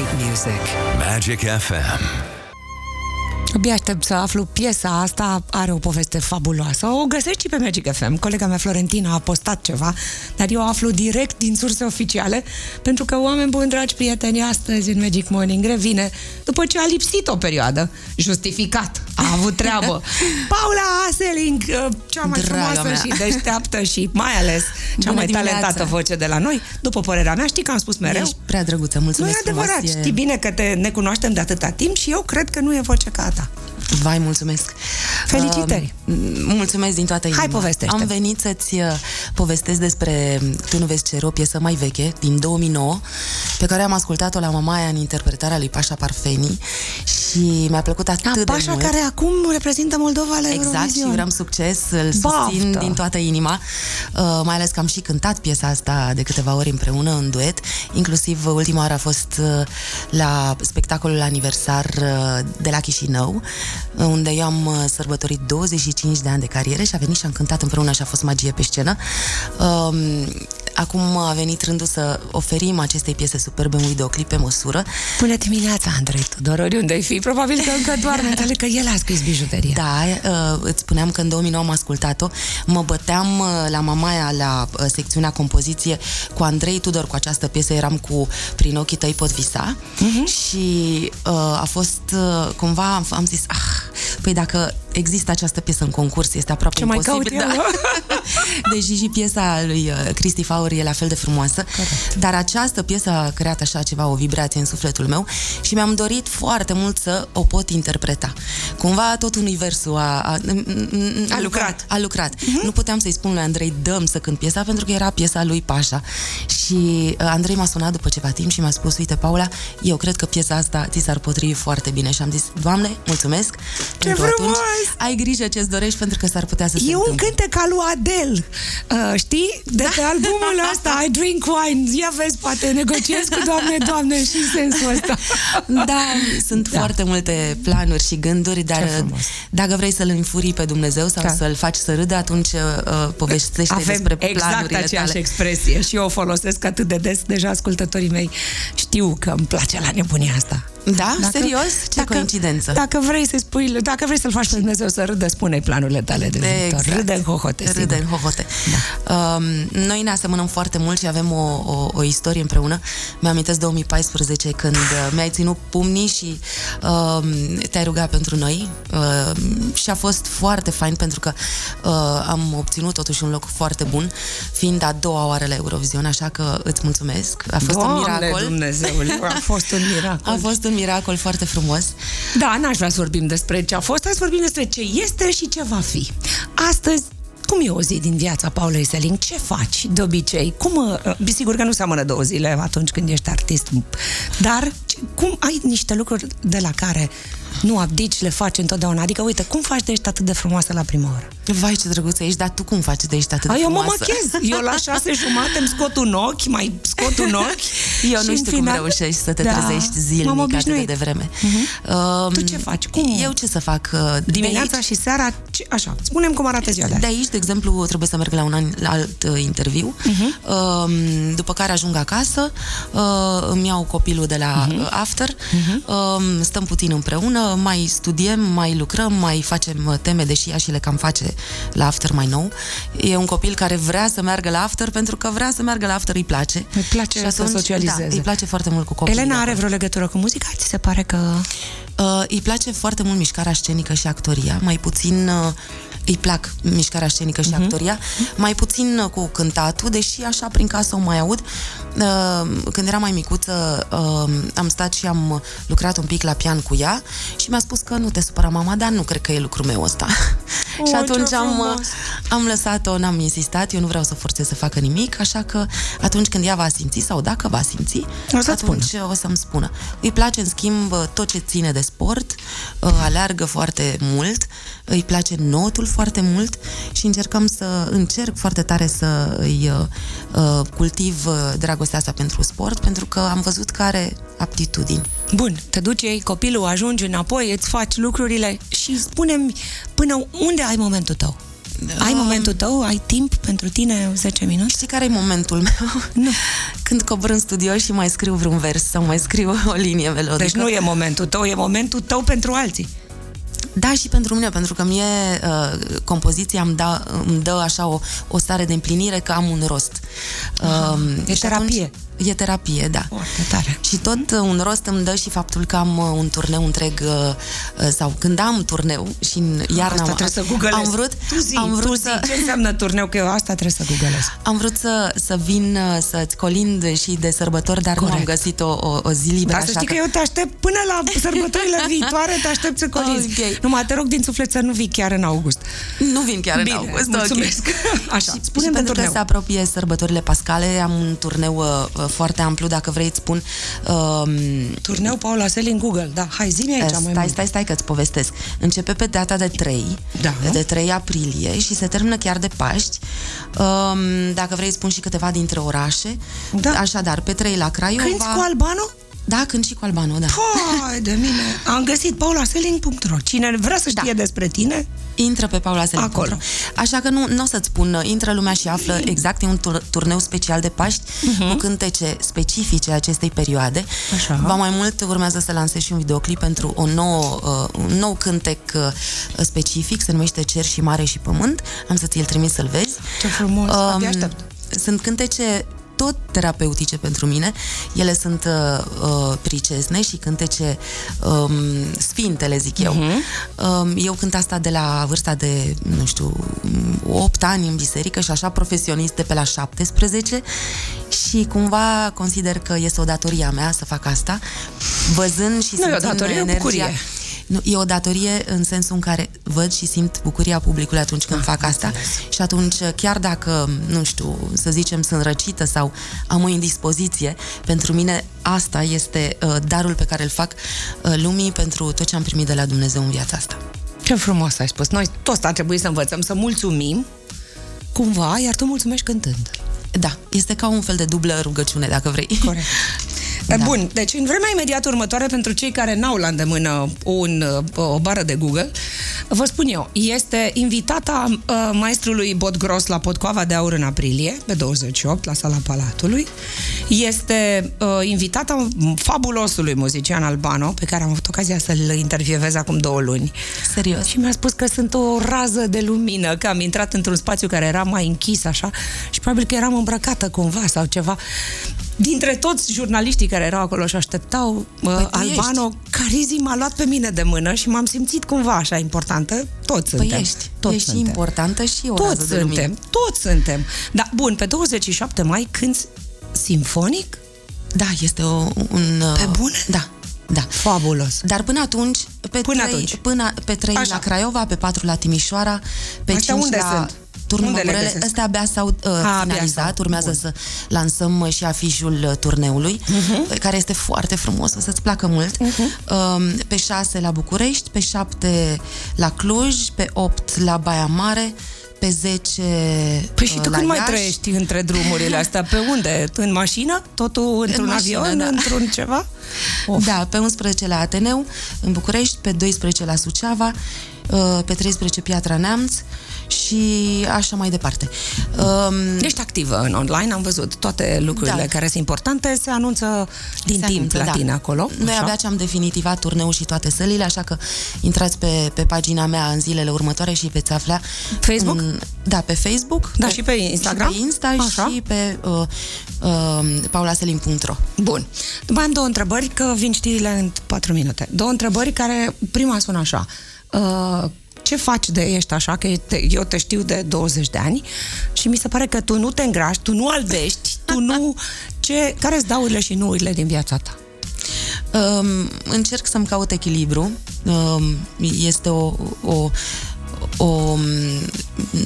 great music. Magic FM. Abia aștept să aflu piesa asta, are o poveste fabuloasă. O găsești și pe Magic FM. Colega mea Florentina a postat ceva, dar eu aflu direct din surse oficiale, pentru că oameni buni, dragi prieteni, astăzi în Magic Morning revine după ce a lipsit o perioadă. Justificat. A avut treabă. Paula Aseling, cea mai Draga frumoasă mea. și deșteaptă și mai ales cea Bună mai dimineața. talentată voce de la noi. După părerea mea, știi că am spus mereu? Ești prea drăguță, Nu e mulțumesc adevărat, frumos. știi bine că te, ne cunoaștem de atâta timp și eu cred că nu e voce ca a ta. Vai, mulțumesc. Felicitări. Uh, mulțumesc din toată inima. Hai, povestește. Am venit să-ți uh, povestesc despre Tu nu vezi cer, o piesă mai veche, din 2009, pe care am ascultat-o la Mamaia în interpretarea lui Pașa Parfeni și mi-a plăcut atât A, de Pașa mult. care acum reprezintă Moldova la Exact, și Eurovision. vreau succes, îl Baftă! susțin din toată inima, uh, mai ales că am și cântat piesa asta de câteva ori împreună, în duet, inclusiv uh, ultima oară a fost uh, la spectacolul aniversar uh, de la Chișinău, uh, unde eu am uh, sărbătorit 25 de ani de carieră și a venit și am cântat împreună și a fost magie pe scenă. Um, Acum a venit rândul să oferim acestei piese superbe un videoclip pe măsură Bună dimineața, Andrei Tudor, oriunde ai fi. Probabil că încă doarme, înțeleg că el a scris bijuteria. Da, uh, îți spuneam că în 2009 am ascultat-o. Mă băteam uh, la Mamaia, la uh, secțiunea compoziție, cu Andrei Tudor, cu această piesă, eram cu Prin ochii tăi pot visa Mhm. și uh, a fost uh, cumva, am, am zis, ah, păi dacă există această piesă în concurs, este aproape Ce mai imposibil. caut eu? da. Deși și piesa lui uh, Cristi Faur e la fel de frumoasă, dar această piesă a creat așa ceva, o vibrație în sufletul meu și mi-am dorit foarte mult să o pot interpreta. Cumva tot universul a... A, A lucrat. A lucrat. Nu puteam să-i spun lui Andrei, dăm să cânt piesa, pentru că era piesa lui Pașa. Și uh, Andrei m-a sunat după ceva timp și mi-a spus, uite, Paula, eu cred că piesa asta ți s-ar potrivi foarte bine. Și am zis, Doamne, mulțumesc! Ce pentru frumos! ai grijă ce-ți dorești, pentru că s-ar putea să se E un întâmple. cântec al lui Adele, uh, știi? De pe albumul ăsta, I Drink Wine. Ia vezi, poate negociez cu Doamne, Doamne și în sensul ăsta. Da, sunt Da. da. foarte multe planuri și gânduri, dar Ce frumos. dacă vrei să-l înfurii pe Dumnezeu sau Da. da. să-l faci să râdă, atunci uh, povestește Avem despre exact planurile aceeași tale. expresie și eu o folosesc atât de des. Deja ascultătorii mei știu că îmi place la nebunia asta. Da? Serios? Ce coincidență. Dacă vrei să spui, dacă vrei să-l faci pe Dumnezeu să râdă, spune planurile tale de viitor. Râde în hohote, Râde sigur. în hohote. Da. Um, noi ne asemănăm foarte mult și avem o, o, o istorie împreună. Mi-amintesc 2014 când uh, mi-ai ținut pumnii și um, te-ai rugat pentru noi um, și a fost foarte fain pentru că uh, am obținut totuși un loc foarte bun, fiind a doua oară la Eurovision, așa că îți mulțumesc. A fost un Doamne miracol. Dumnezeule, a fost un miracol. A fost un miracol foarte frumos. Da, n-aș vrea să vorbim despre ce a fost, hai să vorbim despre ce este și ce va fi. Astăzi, cum e o zi din viața Paulei Seling? Ce faci de obicei? Cum, uh, sigur că nu seamănă două zile atunci când ești artist, dar ce- cum ai niște lucruri de la care nu abdici, le faci întotdeauna? Adică, uite, cum faci de ești atât de frumoasă la prima oră? Vai, ce drăguț ești, dar tu cum faci de ești atât de A, eu mă frumoasă? machez. Eu la șase jumate îmi scot un ochi, mai scot un ochi. Eu și nu în știu cum final- reușești să te Da, trezești m-am zilnic atât de obișnuit. devreme. Uh-huh. Tu ce faci? Cum? Eu ce să fac? Uh, de Dimineața aici- și seara, ce, așa, spunem cum arată ziua de de azi. aici, de exemplu, trebuie să merg la un an, la alt uh, interviu, Mhm. uh-huh. uh, după care ajung acasă, uh, îmi iau copilul de la Mhm. uh, after, uh-huh. uh, stăm puțin împreună, mai studiem, mai lucrăm, mai facem uh, teme, deși ea și le cam face la after mai nou. E un copil care vrea să meargă la after pentru că vrea să meargă la after, îi place. Îi place și să atunci, socializeze. Da, îi place foarte mult cu copiii. Elena de are acolo. vreo legătură cu muzica? Ți se pare că... Uh, îi place foarte mult mișcarea scenică și actoria, mai puțin uh, îi plac mișcarea scenică și uh-huh. actoria, mai puțin uh, cu cântatul, deși așa prin casă o mai aud. Uh, când era mai micuță, uh, am stat și am lucrat un pic la pian cu ea și mi-a spus că nu te supăra mama, dar nu cred că e lucru meu ăsta. Oh, și ce atunci am, frumos! uh, am lăsat-o, n-am insistat, eu nu vreau să forțez să facă nimic, așa că atunci când ea va simți sau dacă va simți, O să-ți atunci o să-mi spună. Îi place, în schimb, tot ce ține de sport, uh, aleargă foarte mult, îi place notul foarte mult și încercăm să, încerc foarte tare să îi uh, uh, cultiv uh, dragostea asta pentru sport, pentru că am văzut că are aptitudini. Bun, te duci, ei copilul, ajungi înapoi, îți faci lucrurile și spune-mi până unde ai momentul tău. Ai momentul tău? Ai timp pentru tine 10 minute? Știi care e momentul meu? Nu. Când cobor în studio și mai scriu vreun vers sau mai scriu o linie melodică. Deci nu e momentul tău, e momentul tău pentru alții. Da, și pentru mine, pentru că mie uh, compoziția îmi, da, îmi dă așa o, o stare de împlinire că am un rost. Uh, e terapie. Atunci, E terapie, da. Foarte tare. Și tot uh, un rost îmi dă și faptul că am uh, un turneu întreg uh, sau când am turneu și în iarna asta trebuie să googlezi. am vrut, tu zi, am vrut tu zi, să, ce înseamnă turneu, că eu asta trebuie să googlez. Am vrut să, să vin să-ți colind și de sărbători, dar Corect. nu am găsit o, o, o zi liberă. Dar să știi că... că eu te aștept până la sărbătorile viitoare, te aștept să colinzi. Okay. Numai te rog din suflet să nu vii chiar în august. Nu vin chiar Bine, în august. mulțumesc. Okay. Așa, spune pentru că se apropie sărbătorile pascale, am un turneu uh, foarte amplu, dacă dacă vrei îți spun... Um, Turneu Paula Sel în Google, da, hai zi aici stai, mai Stai, stai, stai că-ți povestesc. Începe pe data de 3, da. de 3 aprilie și se termină chiar de Paști. Um, dacă vrei spun și câteva dintre orașe. Da. Așadar, pe 3 la Craiova... Cânti cu Albano? Da, când și cu Albano, da. Păi, de mine. Am găsit paulaselling.ro. Cine vrea să știe da. despre tine, intră pe paulaselling.ro. Acolo. Așa că nu, nu o să-ți spun, intră lumea și află exact, e un turneu special de Paști uh-huh. cu cântece specifice acestei perioade. Așa. Ba mai mult, urmează să lansez și un videoclip pentru o nouă, uh, un nou cântec uh, specific, se numește Cer și Mare și Pământ. Am să ți-l trimis să-l vezi. Ce frumos, um, abia aștept. Sunt cântece tot terapeutice pentru mine. Ele sunt uh, uh, pricesne și cântece um, sfinte, le zic eu. Uh-huh. Um, eu cânt asta de la vârsta de, nu știu, 8 ani în biserică și așa profesionist de pe la 17 și cumva consider că este o datorie a mea să fac asta, văzând și nu e o datorie, energia. bucurie. Nu, e o datorie în sensul în care văd și simt bucuria publicului atunci când ah, fac asta înțeles. și atunci, chiar dacă, nu știu, să zicem, sunt răcită sau am o indispoziție, pentru mine asta este uh, darul pe care îl fac uh, lumii pentru tot ce am primit de la Dumnezeu în viața asta. Ce frumos ai spus. Noi toți ar trebui să învățăm să mulțumim cumva, iar tu mulțumești cântând. Da, este ca un fel de dublă rugăciune, dacă vrei. Corect. Da. Bun, deci în vremea imediat următoare, pentru cei care n-au la îndemână un, o bară de Google, vă spun eu, este invitata uh, maestrului Bot Gros la Podcoava de Aur în aprilie, pe 28, la sala Palatului. Este uh, invitata fabulosului muzician Albano, pe care am avut ocazia să-l intervievez acum două luni. Serios? Și mi-a spus că sunt o rază de lumină, că am intrat într-un spațiu care era mai închis așa și probabil că eram îmbrăcată cumva sau ceva dintre toți jurnaliștii care erau acolo și așteptau păi Albano, ești. Carizi m-a luat pe mine de mână și m-am simțit cumva așa importantă. Toți păi suntem. Ești, toți ești suntem. importantă și o Toți suntem, lumină. toți suntem. Da, bun, pe 27 mai când simfonic? Da, este o, un... Pe bune? Da, da. Fabulos. Dar până atunci, pe până 3, atunci. Până, pe 3 Așa. la Craiova, pe 4 la Timișoara, pe Astea 5 unde la... sunt? Turnul Măgurele, astea abia s-au uh, A, finalizat, abia urmează Bun. să lansăm uh, și afișul uh, turneului, uh-huh. care este foarte frumos, o să-ți placă mult. Uh-huh. Uh, pe 6 la București, pe 7 la Cluj, pe 8 la Baia Mare, pe 10 Păi și tu uh, la când mai Iași. trăiești între drumurile astea? Pe unde? În mașină? Totul într-un mașină, avion? da. Într-un ceva? Of. Da, pe 11 la Ateneu, în București, pe 12 la Suceava, uh, pe 13 Piatra Neamț și așa mai departe. Um, Ești activă în online, am văzut toate lucrurile Da. care sunt importante, se anunță din Se timp anunță, la da. tine acolo. Noi așa? abia ce am definitivat turneul și toate sălile, așa că intrați pe, pe pagina mea în zilele următoare și veți afla... Facebook? În, da, pe Facebook. Da, și pe Instagram? Și pe Insta Așa. și pe uh, uh, paulaselin.ro Bun. Mai am două întrebări, că vin știrile în patru minute. Două întrebări care, prima sună așa. Uh, ce faci de ești așa, că te, eu te știu de 20 de ani și mi se pare că tu nu te îngrași, tu nu albești, tu nu... Ce, care sunt daurile și nuurile din viața ta? Um, încerc să-mi caut echilibru. Um, este o, o, o,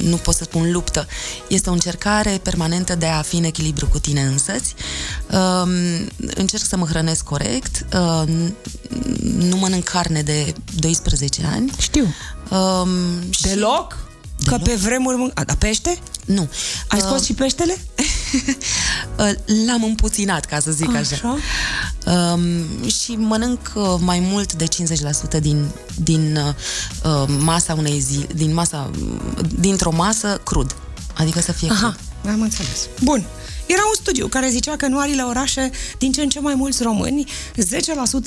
nu pot să spun luptă, este o încercare permanentă de a fi în echilibru cu tine însăți. Um, încerc să mă hrănesc corect, um, nu mănânc carne de 12 ani. Știu. Um, și- Deloc? Că Deloc. pe vremuri... mân- A, da, pește? Nu. Ai Uh, scos și peștele? L-am împuținat, ca să zic așa. așa. Um, și mănânc uh, mai mult de 50% din, din uh, masa unei zi, din masa, dintr-o masă crud. Adică să fie Aha, crud. am înțeles. Bun. Era un studiu care zicea că în marile orașe, din ce în ce mai mulți români,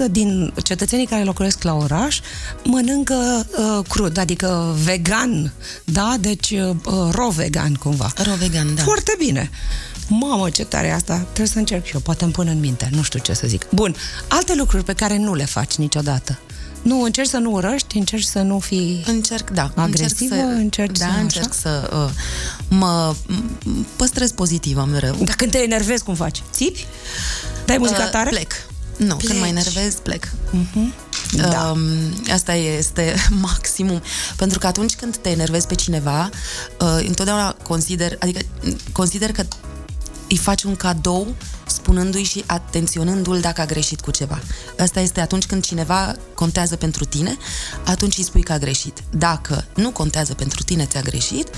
10% din cetățenii care locuiesc la oraș mănâncă uh, crud, adică vegan, da? Deci uh, ro vegan cumva. Ro vegan, da. Foarte bine. Mamă, ce tare asta, trebuie să încerc și eu, poate îmi pun în minte, nu știu ce să zic. Bun, alte lucruri pe care nu le faci niciodată. Nu, încerci să nu urăști, încerci să nu fii Încerc, da. agresivă, încerc să, încerci da, să, încerc așa? să uh, mă păstrez pozitivă mereu. Dar când te enervezi, cum faci? Țipi? Dai muzica uh, tare? Plec. Nu, Pleci. când mă enervez, plec. Uh-huh. Da. Um, asta este maximum. Pentru că atunci când te enervezi pe cineva, uh, întotdeauna consider, adică consider că îi faci un cadou spunându-i și atenționându-l dacă a greșit cu ceva. Asta este atunci când cineva contează pentru tine, atunci îi spui că a greșit. Dacă nu contează pentru tine, ți-a greșit,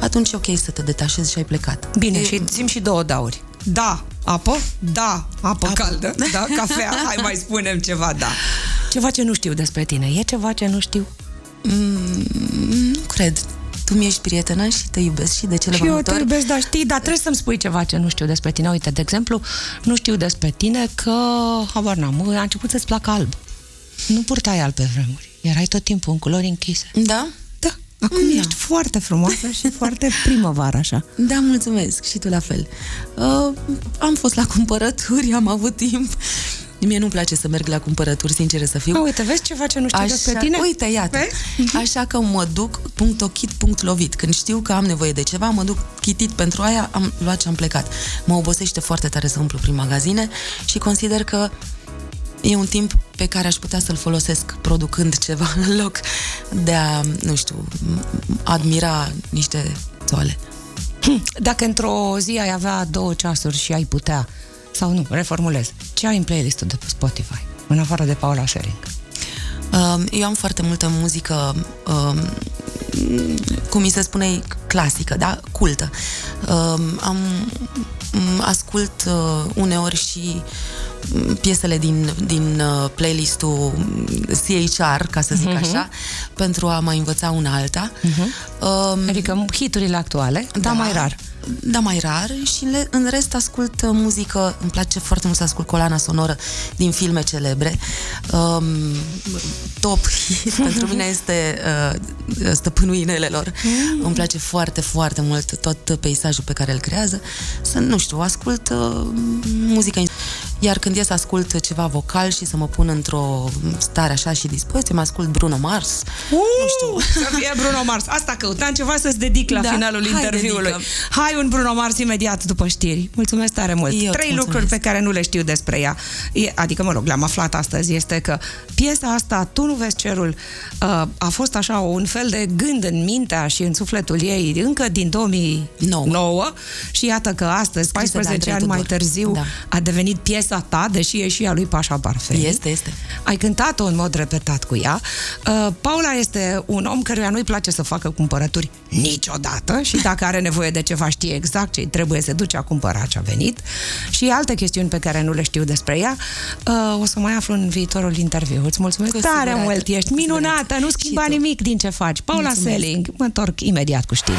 atunci e ok să te detașezi și ai plecat. Bine, e... și țin și două dauri. Da, apă, da, apă, apă. caldă, da, cafea, hai mai spunem ceva, da. Ceva ce nu știu despre tine, e ceva ce nu știu? Mm, nu cred tu mi-ești prietenă și te iubesc și de cele și eu te iubesc, dar știi, dar trebuie să-mi spui ceva ce nu știu despre tine. Uite, de exemplu, nu știu despre tine că, habar n-am, a început să-ți placă alb. Nu purtai alb pe vremuri. Erai tot timpul în culori închise. Da? Da. Acum da. ești foarte frumoasă și foarte primăvară, așa. Da, mulțumesc. Și tu la fel. Uh, am fost la cumpărături, am avut timp. Mie nu-mi place să merg la cumpărături, sincer să fiu. A, uite, vezi ceva ce nu știu Așa, despre tine? Uite, iată. Vezi? Așa că mă duc punct ochit, punct lovit. Când știu că am nevoie de ceva, mă duc chitit pentru aia, am luat și am plecat. Mă obosește foarte tare să umplu prin magazine și consider că e un timp pe care aș putea să-l folosesc producând ceva în loc de a, nu știu, admira niște toale. Dacă într-o zi ai avea două ceasuri și ai putea sau nu, reformulez. Ce ai în playlistul de pe Spotify, în afară de Paula Schering? Um, eu am foarte multă muzică, um, cum mi se spune, clasică, da? Cultă. Um, am ascult uh, uneori și piesele din, din uh, playlistul CHR, ca să zic uh-huh. așa, pentru a mai învăța una alta. Uh-huh. Um, adică hiturile actuale, da, dar mai rar da, mai rar și în rest ascult uh, muzică, îmi place foarte mult să ascult colana sonoră din filme celebre. Um, top pentru mine este uh, Stăpânul Inelelor. Mm. Îmi place foarte, foarte mult tot peisajul pe care îl creează. Să, nu știu, ascult uh, muzică. Iar când ies să ascult ceva vocal și să mă pun într-o stare așa și dispoziție, mă ascult Bruno Mars. Uh, nu știu. Să fie Bruno Mars. Asta căutam ceva să-ți dedic la da, finalul hai interviului. Dedicăm. Hai un Bruno Mars imediat după știri. Mulțumesc tare mult. Eu Trei lucruri pe care nu le știu despre ea. E, adică, mă rog, le-am aflat astăzi. Este că piesa asta, Tu nu vezi cerul, uh, a fost așa un fel de gând în mintea și în sufletul ei încă din 2009. 9. Și iată că astăzi, 14 ani mai târziu, da. a devenit piesa ta, deși e și a lui Pașa Barfei. Este, este. Ai cântat-o în mod repetat cu ea. Uh, Paula este un om căruia nu-i place să facă cumpărături niciodată și dacă are nevoie de ceva știe exact ce trebuie, să duce a cumpăra ce a venit și alte chestiuni pe care nu le știu despre ea, uh, o să mai aflu în viitorul interviu. Îți mulțumesc cu tare mult, ești minunată, nu schimba nimic din ce faci. Paula Mulțumesc. Selling, mă întorc imediat cu știri.